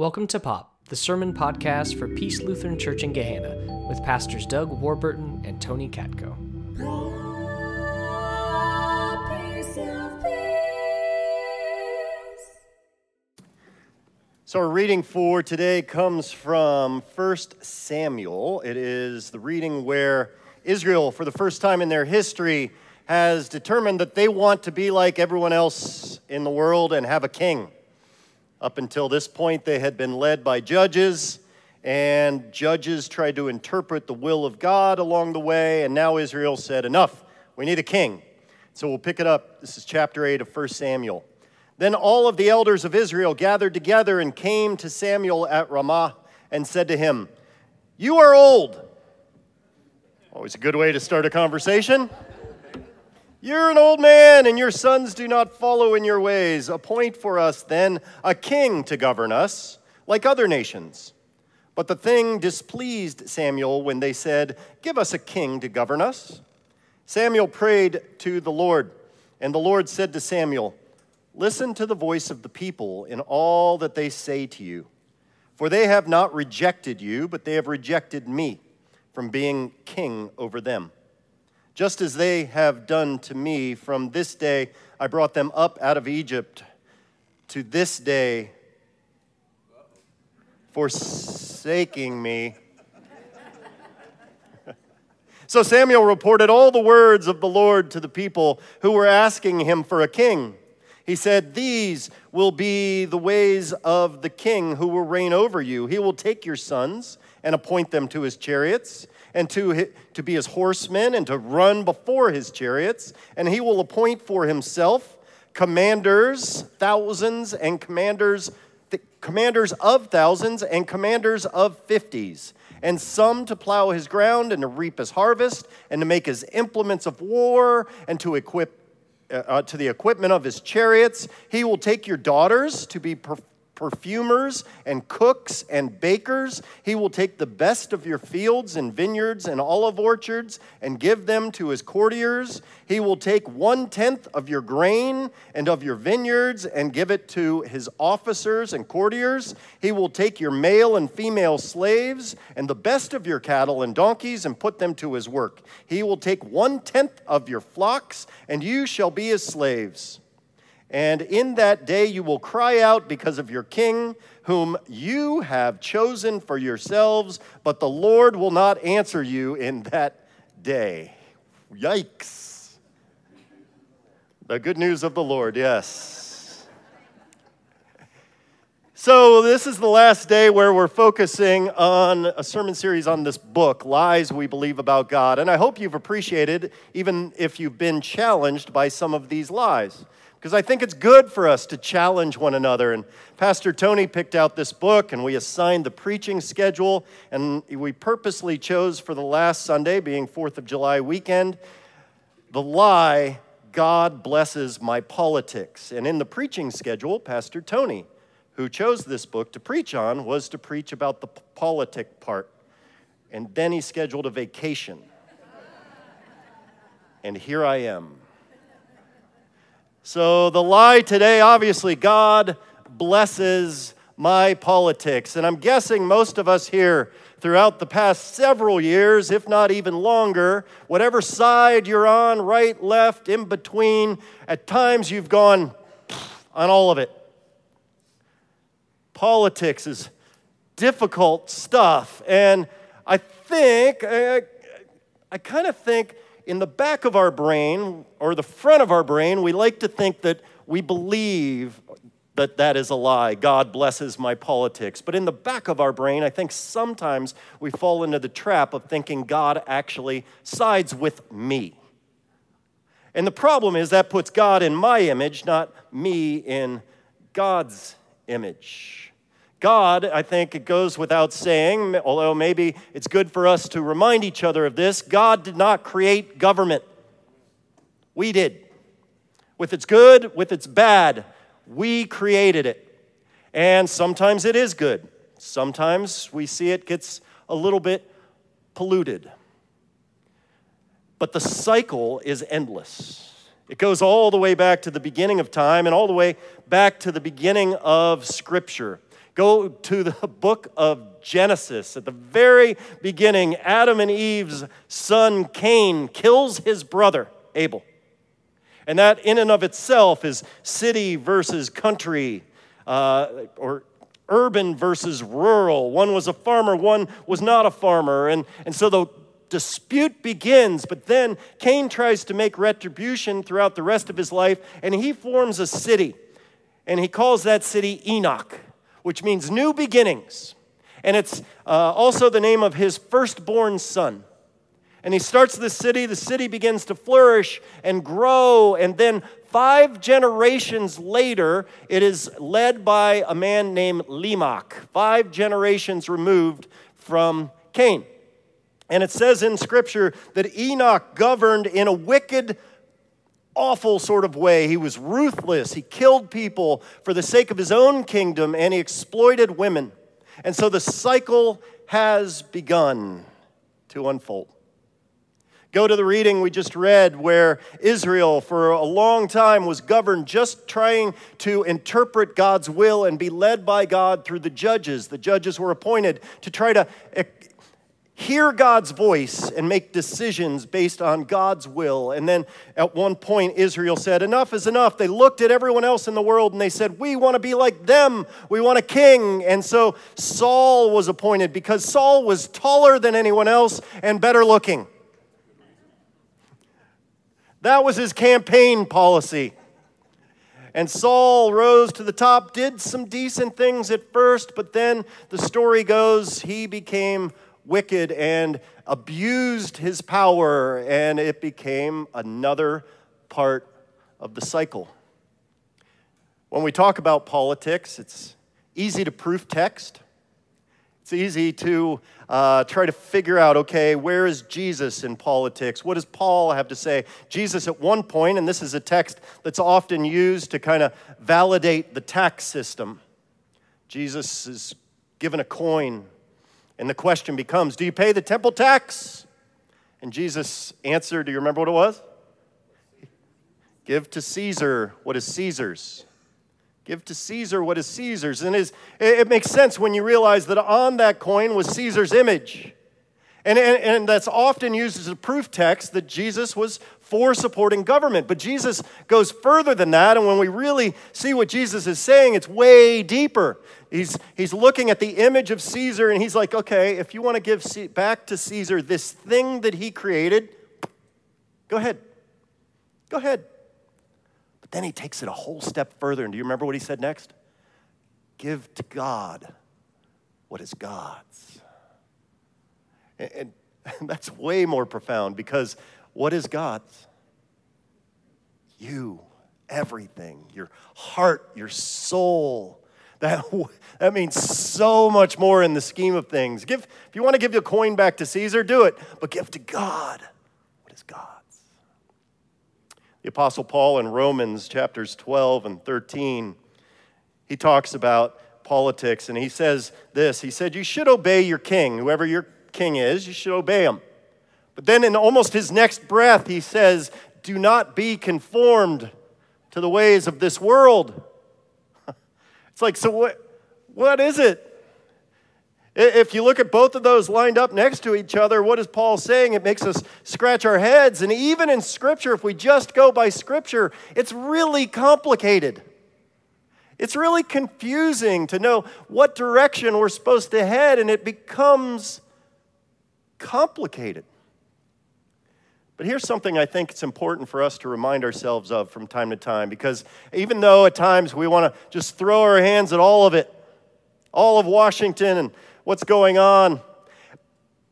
Welcome to Pop, the sermon podcast for Peace Lutheran Church in Gahanna with pastors Doug Warburton and Tony Katko. So, our reading for today comes from 1 Samuel. It is the reading where Israel, for the first time in their history, has determined that they want to be like everyone else in the world and have a king. Up until this point, they had been led by judges, and judges tried to interpret the will of God along the way, and now Israel said, Enough, we need a king. So, we'll pick it up. This is chapter 8 of 1 Samuel. Then all of the elders of Israel gathered together and came to Samuel at Ramah and said to him, You are old. Always a good way to start a conversation. You're an old man, and your sons do not follow in your ways. Appoint for us then a king to govern us, like other nations. But the thing displeased Samuel when they said, Give us a king to govern us. Samuel prayed to the Lord, and the Lord said to Samuel, Listen to the voice of the people in all that they say to you. For they have not rejected you, but they have rejected me from being king over them. Just as they have done to me from this day, I brought them up out of Egypt to this day, forsaking me. so Samuel reported all the words of the Lord to the people who were asking him for a king. He said, These will be the ways of the king who will reign over you. He will take your sons and appoint them to his chariots and to, to be his horsemen and to run before his chariots. And he will appoint for himself commanders, thousands, and commanders, commanders of thousands and commanders of fifties and some to plow his ground and to reap his harvest, and to make his implements of war, and to equip uh, uh, to the equipment of his chariots. He will take your daughters to be perfumers and cooks and bakers. He will take the best of your fields and vineyards and olive orchards and give them to his courtiers. He will take one tenth of your grain and of your vineyards and give it to his officers and courtiers. He will take your male and female slaves and the best of your cattle and donkeys and put them to his work. He will take one tenth of your flocks, and you shall be his slaves. And in that day you will cry out because of your king, whom you have chosen for yourselves, but the Lord will not answer you in that day. Yikes. The good news of the Lord, yes. So, this is the last day where we're focusing on a sermon series on this book, Lies We Believe About God. And I hope you've appreciated, even if you've been challenged by some of these lies because I think it's good for us to challenge one another. And Pastor Tony picked out this book, and we assigned the preaching schedule, and we purposely chose for the last Sunday, being 4th of July weekend, the lie, God blesses my politics. And in the preaching schedule, Pastor Tony, who chose this book to preach on, was to preach about the politic part. And then he scheduled a vacation. And here I am. So, the lie today obviously, God blesses my politics. And I'm guessing most of us here throughout the past several years, if not even longer, whatever side you're on, right, left, in between, at times you've gone on all of it. Politics is difficult stuff. And I think, I, I kind of think in the back of our brain or the front of our brain, we like to think that we believe that that is a lie. God blesses my politics. But in the back of our brain, I think sometimes we fall into the trap of thinking God actually sides with me. And the problem is that puts God in my image, not me in God's image. God, I think it goes without saying, although maybe it's good for us to remind each other of this God did not create government. We did. With its good, with its bad, we created it. And sometimes it is good. Sometimes we see it gets a little bit polluted. But the cycle is endless. It goes all the way back to the beginning of time and all the way back to the beginning of Scripture. Go to the book of Genesis. At the very beginning, Adam and Eve's son Cain kills his brother Abel. And that, in and of itself, is city versus country, uh, or urban versus rural. One was a farmer, one was not a farmer. And, and so the dispute begins, but then Cain tries to make retribution throughout the rest of his life, and he forms a city. And he calls that city Enoch, which means new beginnings. And it's uh, also the name of his firstborn son. And he starts the city, the city begins to flourish and grow, and then five generations later, it is led by a man named Lamech, five generations removed from Cain. And it says in Scripture that Enoch governed in a wicked, awful sort of way. He was ruthless. He killed people for the sake of his own kingdom, and he exploited women. And so the cycle has begun to unfold. Go to the reading we just read where Israel, for a long time, was governed just trying to interpret God's will and be led by God through the judges. The judges were appointed to try to hear God's voice and make decisions based on God's will. And then at one point, Israel said, Enough is enough. They looked at everyone else in the world and they said, We want to be like them. We want a king. And so Saul was appointed because Saul was taller than anyone else and better looking. That was his campaign policy. And Saul rose to the top, did some decent things at first, but then the story goes he became wicked and abused his power, and it became another part of the cycle. When we talk about politics, it's easy to proof text. It's easy to uh, try to figure out okay, where is Jesus in politics? What does Paul have to say? Jesus, at one point, and this is a text that's often used to kind of validate the tax system, Jesus is given a coin, and the question becomes do you pay the temple tax? And Jesus answered, do you remember what it was? Give to Caesar what is Caesar's Give to Caesar what is Caesar's. And it makes sense when you realize that on that coin was Caesar's image. And, and, and, that's often used as a proof text that Jesus was for supporting government. But Jesus goes further than that. And when we really see what Jesus is saying, it's way deeper. He's, he's looking at the image of Caesar and he's like, okay, if you want to give back to Caesar this thing that he created, go ahead. Go ahead. But then he takes it a whole step further. And do you remember what he said next? Give to God what is God's. And, and that's way more profound because what is God's? You, everything, your heart, your soul. That, that means so much more in the scheme of things. Give, if you want to give your coin back to Caesar, do it, but give to God what is God. The Apostle Paul in Romans chapters 12 and 13, he talks about politics and he says this He said, You should obey your king, whoever your king is, you should obey him. But then in almost his next breath, he says, Do not be conformed to the ways of this world. It's like, so what, what is it? If you look at both of those lined up next to each other, what is Paul saying? It makes us scratch our heads. And even in Scripture, if we just go by Scripture, it's really complicated. It's really confusing to know what direction we're supposed to head, and it becomes complicated. But here's something I think it's important for us to remind ourselves of from time to time, because even though at times we want to just throw our hands at all of it, all of Washington and what's going on.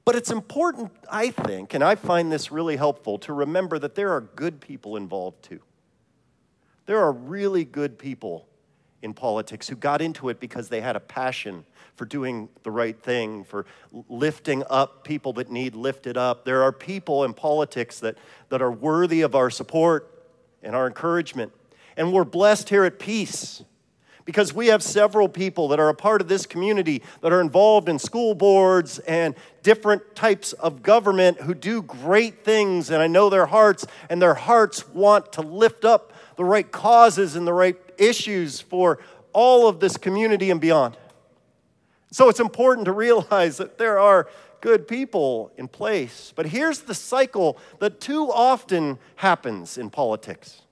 But it's important, I think, and I find this really helpful to remember that there are good people involved too. There are really good people in politics who got into it because they had a passion for doing the right thing, for lifting up people that need lifted up. There are people in politics that, that are worthy of our support and our encouragement. And we're blessed here at Peace because we have several people that are a part of this community that are involved in school boards and different types of government who do great things. And I know their hearts, and their hearts want to lift up the right causes and the right issues for all of this community and beyond. So it's important to realize that there are good people in place. But here's the cycle that too often happens in politics.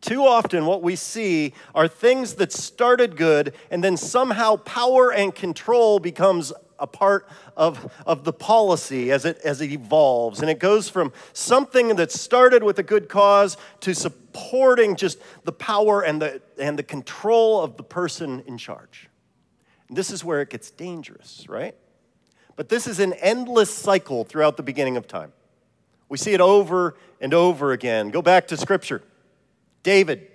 Too often, what we see are things that started good, and then somehow power and control becomes a part of, of the policy as it, as it evolves. And it goes from something that started with a good cause to supporting just the power and the, and the control of the person in charge. This is where it gets dangerous, right? But this is an endless cycle throughout the beginning of time. We see it over and over again. Go back to Scripture. David.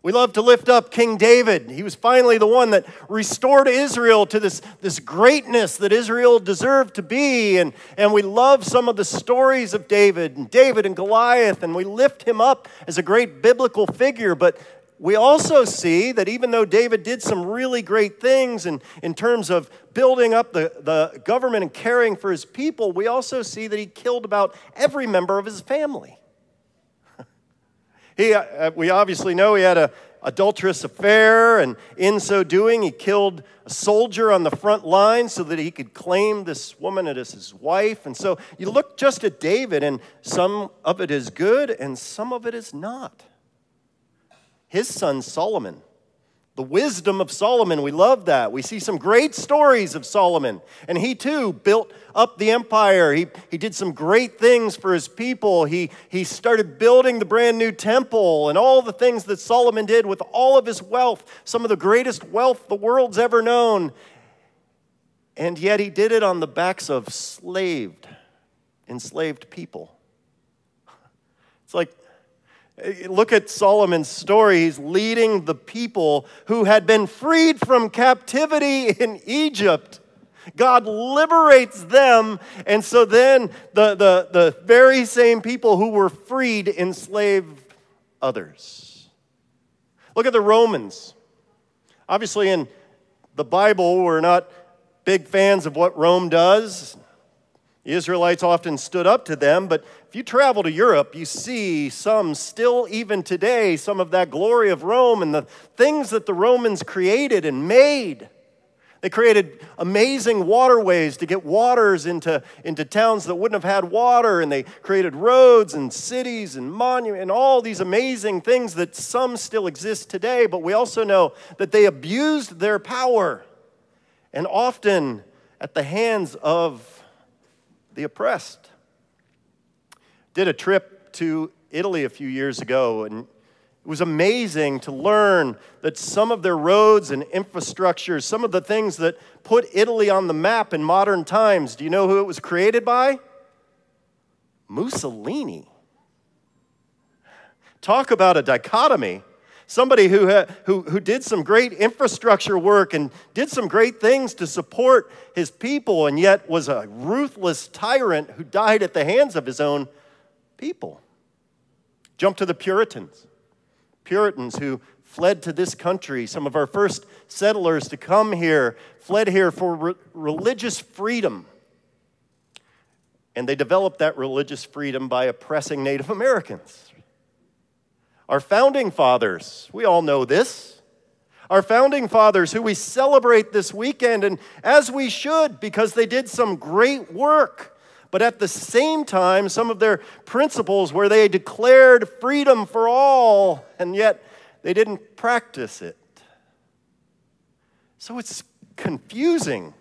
We love to lift up King David. He was finally the one that restored Israel to this, this greatness that Israel deserved to be. And, and we love some of the stories of David and David and Goliath, and we lift him up as a great biblical figure. But we also see that even though David did some really great things in, in terms of building up the, the government and caring for his people, we also see that he killed about every member of his family. he, uh, we obviously know he had a adulterous affair, and in so doing, he killed a soldier on the front line so that he could claim this woman as his wife. And so you look just at David, and some of it is good, and some of it is not his son Solomon. The wisdom of Solomon, we love that. We see some great stories of Solomon. And he too built up the empire. He, he did some great things for his people. He, he started building the brand new temple and all the things that Solomon did with all of his wealth, some of the greatest wealth the world's ever known. And yet he did it on the backs of slaved, enslaved people. It's like Look at Solomon's story. He's leading the people who had been freed from captivity in Egypt. God liberates them, and so then the, the, the very same people who were freed enslave others. Look at the Romans. Obviously, in the Bible, we're not big fans of what Rome does. The Israelites often stood up to them, but if you travel to Europe, you see some still, even today, some of that glory of Rome and the things that the Romans created and made. They created amazing waterways to get waters into, into towns that wouldn't have had water, and they created roads and cities and monuments and all these amazing things that some still exist today. But we also know that they abused their power and often at the hands of the oppressed. Did a trip to Italy a few years ago, and it was amazing to learn that some of their roads and infrastructure, some of the things that put Italy on the map in modern times, do you know who it was created by? Mussolini. Talk about a dichotomy somebody who, who, who did some great infrastructure work and did some great things to support his people, and yet was a ruthless tyrant who died at the hands of his own people. Jump to the Puritans. Puritans who fled to this country, some of our first settlers to come here, fled here for re- religious freedom. And they developed that religious freedom by oppressing Native Americans. Our founding fathers, we all know this. Our founding fathers, who we celebrate this weekend, and as we should, because they did some great work. But at the same time, some of their principles where they declared freedom for all, and yet they didn't practice it. So it's confusing,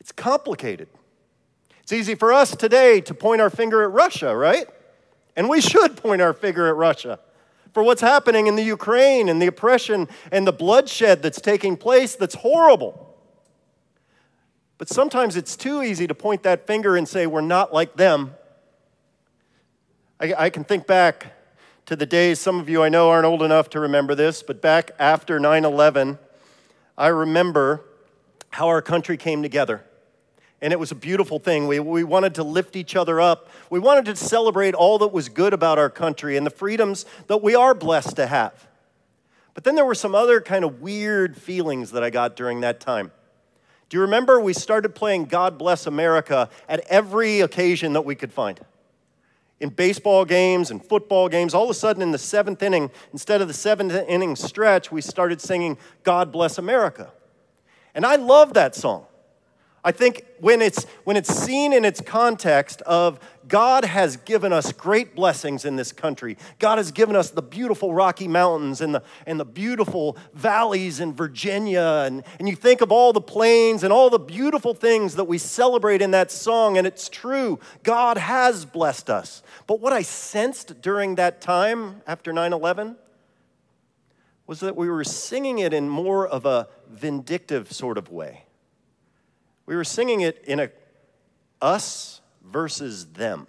it's complicated. It's easy for us today to point our finger at Russia, right? And we should point our finger at Russia for what's happening in the Ukraine and the oppression and the bloodshed that's taking place that's horrible. But sometimes it's too easy to point that finger and say, we're not like them. I, I, can think back to the days, some of you I know aren't old enough to remember this, but back after 9 11, I remember how our country came together and it was a beautiful thing. We, we wanted to lift each other up. We wanted to celebrate all that was good about our country and the freedoms that we are blessed to have. But then there were some other kind of weird feelings that I got during that time. Do you remember we started playing God Bless America at every occasion that we could find? In baseball games and football games, all of a sudden in the seventh inning, instead of the seventh inning stretch, we started singing God Bless America. And I love that song. I think when it's, when it's seen in its context of God has given us great blessings in this country. God has given us the beautiful Rocky Mountains and the, and the beautiful valleys in Virginia. And, and you think of all the plains and all the beautiful things that we celebrate in that song. And it's true, God has blessed us. But what I sensed during that time after 9 11 was that we were singing it in more of a vindictive sort of way. We were singing it in a us versus them.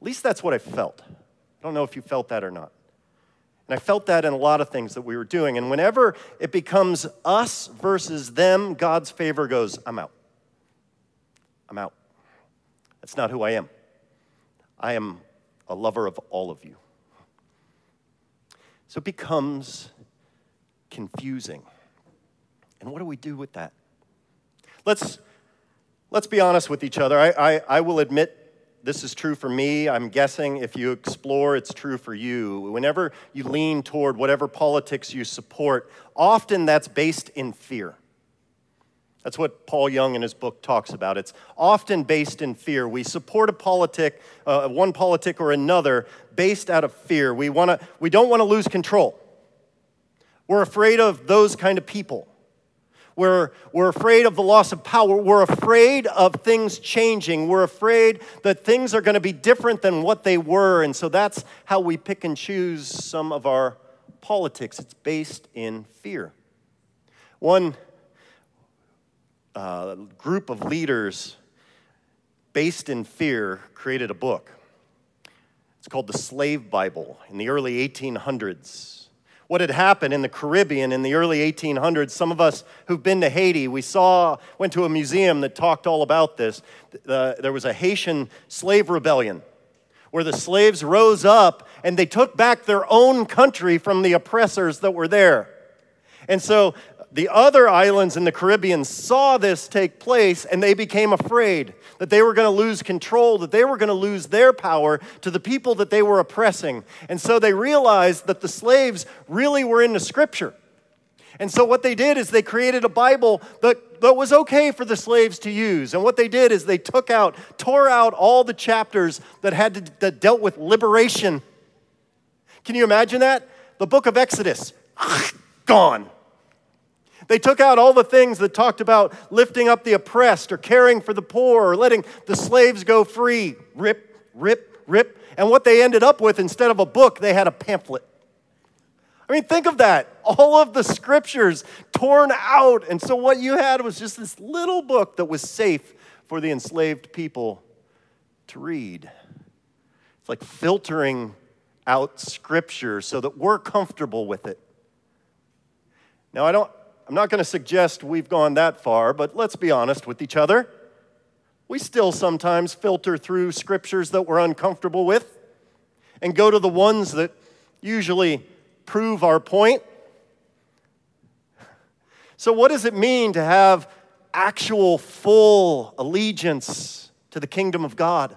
At least that's what I felt. I don't know if you felt that or not. And I felt that in a lot of things that we were doing. And whenever it becomes us versus them, God's favor goes, I'm out. I'm out. That's not who I am. I am a lover of all of you. So it becomes confusing. And what do we do with that? Let's, let's be honest with each other. I, I, I will admit this is true for me. I'm guessing if you explore, it's true for you. Whenever you lean toward whatever politics you support, often that's based in fear. That's what Paul Young in his book talks about. It's often based in fear. We support a politic, uh, one politic or another, based out of fear. We, wanna, we don't want to lose control. We're afraid of those kind of people. We're, we're afraid of the loss of power. We're afraid of things changing. We're afraid that things are going to be different than what they were. And so that's how we pick and choose some of our politics. It's based in fear. One uh, group of leaders based in fear created a book. It's called the Slave Bible in the early 1800s what had happened in the Caribbean in the early 1800s. Some of us who've been to Haiti, we saw, went to a museum that talked all about this. There was a Haitian slave rebellion where the slaves rose up and they took back their own country from the oppressors that were there. And so the other islands in the Caribbean saw this take place and they became afraid that they were going to lose control, that they were going to lose their power to the people that they were oppressing. And so they realized that the slaves really were into Scripture. And so what they did is they created a Bible that, that was okay for the slaves to use. And what they did is they took out, tore out all the chapters that had to, that dealt with liberation. Can you imagine that? The book of Exodus, gone. They took out all the things that talked about lifting up the oppressed or caring for the poor or letting the slaves go free. Rip, rip, rip. And what they ended up with, instead of a book, they had a pamphlet. I mean, think of that. All of the scriptures torn out. And so what you had was just this little book that was safe for the enslaved people to read. It's like filtering out scripture so that we're comfortable with it. Now, I don't, I'm not going to suggest we've gone that far, but let's be honest with each other. We still sometimes filter through scriptures that we're uncomfortable with and go to the ones that usually prove our point. So, what does it mean to have actual full allegiance to the kingdom of God?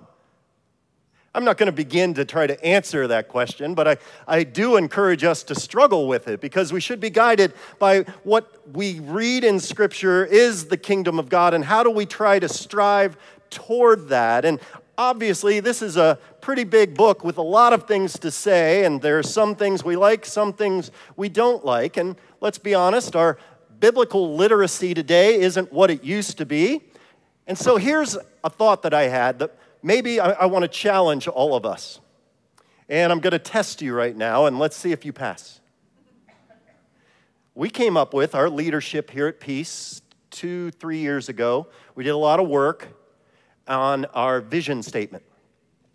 I'm not going to begin to try to answer that question, but I, I do encourage us to struggle with it because we should be guided by what we read in Scripture is the kingdom of God and how do we try to strive toward that. And obviously, this is a pretty big book with a lot of things to say, and there are some things we like, some things we don't like. And let's be honest, our biblical literacy today isn't what it used to be. And so here's a thought that I had that maybe I, I want to challenge all of us. And I'm going to test you right now, and let's see if you pass. We came up with our leadership here at Peace two, three years ago. We did a lot of work on our vision statement.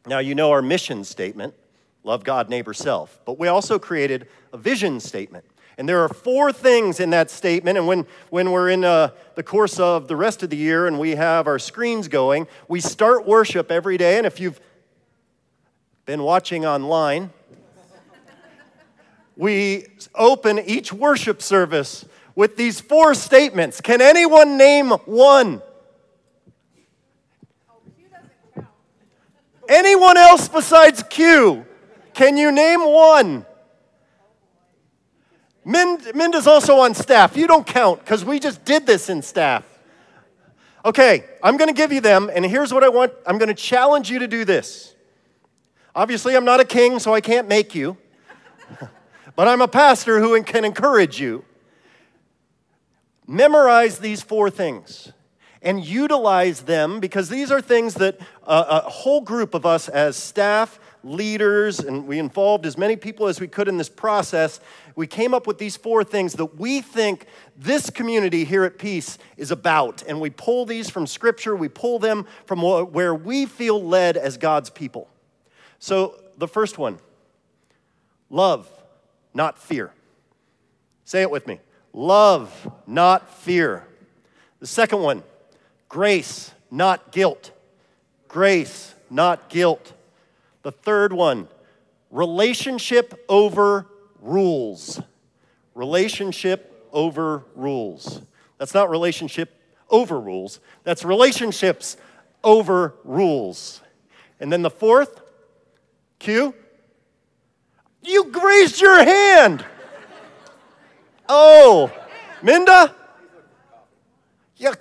Now, you know our mission statement love God, neighbor, self. But we also created a vision statement. And there are four things in that statement. And when, when we're in uh, the course of the rest of the year and we have our screens going, we start worship every day. And if you've been watching online, we open each worship service with these four statements. Can anyone name one? Anyone else besides Q? Can you name one? Mind, Minda's also on staff. You don't count because we just did this in staff. Okay, I'm going to give you them, and here's what I want I'm going to challenge you to do this. Obviously, I'm not a king, so I can't make you, but I'm a pastor who can encourage you. Memorize these four things and utilize them because these are things that a whole group of us as staff leaders, and we involved as many people as we could in this process. We came up with these four things that we think this community here at Peace is about. And we pull these from Scripture, we pull them from where we feel led as God's people. So, the first one love, not fear. Say it with me love, not fear. The second one, grace, not guilt. Grace, not guilt. The third one, relationship over rules. Relationship over rules. That's not relationship over rules, that's relationships over rules. And then the fourth, Q, you raised your hand. Oh, Minda? Yeah.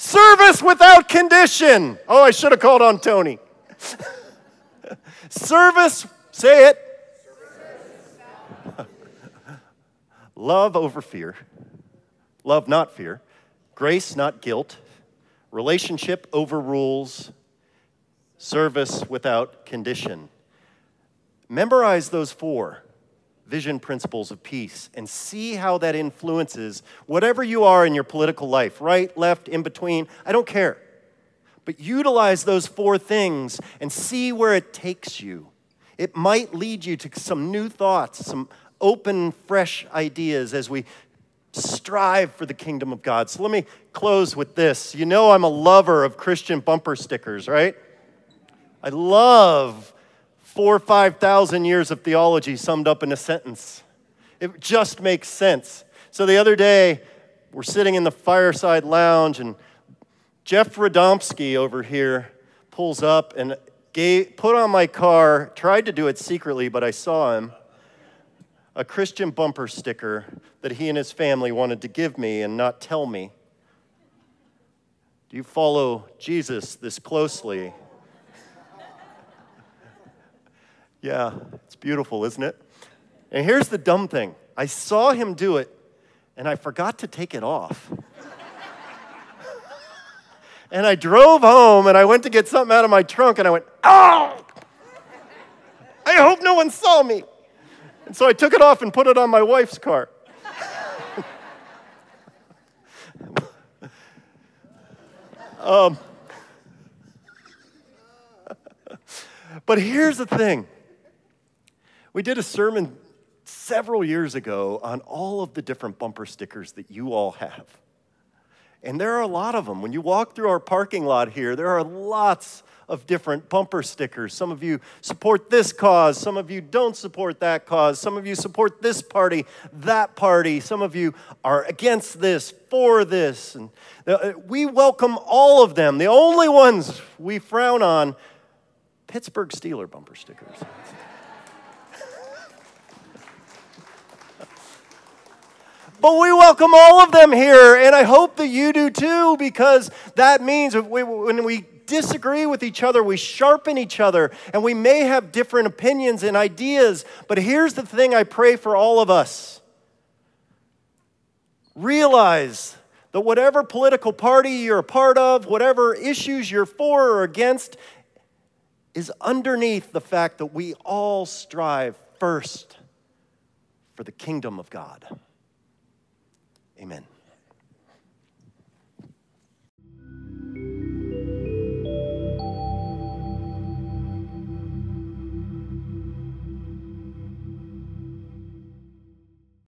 Service without condition. Oh, I should have called on Tony. Service, say it. Love over fear. Love, not fear. Grace, not guilt. Relationship over rules. Service without condition. Memorize those four vision principles of peace and see how that influences whatever you are in your political life right, left, in between. I don't care. But utilize those four things and see where it takes you. It might lead you to some new thoughts, some open, fresh ideas as we strive for the kingdom of God. So let me close with this. You know, I'm a lover of Christian bumper stickers, right? I love four or 5,000 years of theology summed up in a sentence. It just makes sense. So the other day, we're sitting in the fireside lounge, and Jeff Radomski over here pulls up and gave, put on my car, tried to do it secretly, but I saw him, a Christian bumper sticker that he and his family wanted to give me and not tell me. Do you follow Jesus this closely? Yeah, it's beautiful, isn't it? And here's the dumb thing I saw him do it, and I forgot to take it off. and I drove home, and I went to get something out of my trunk, and I went, oh! I hope no one saw me. And so I took it off and put it on my wife's car. um, but here's the thing we did a sermon several years ago on all of the different bumper stickers that you all have. And there are a lot of them. When you walk through our parking lot here, there are lots of different bumper stickers. Some of you support this cause, some of you don't support that cause, some of you support this party, that party, some of you are against this, for this. And uh, we welcome all of them. The only ones we frown on Pittsburgh Steeler bumper stickers. But we welcome all of them here, and I hope that you do too, because that means when we disagree with each other, we sharpen each other, and we may have different opinions and ideas. But here's the thing I pray for all of us realize that whatever political party you're a part of, whatever issues you're for or against, is underneath the fact that we all strive first for the kingdom of God. Amen.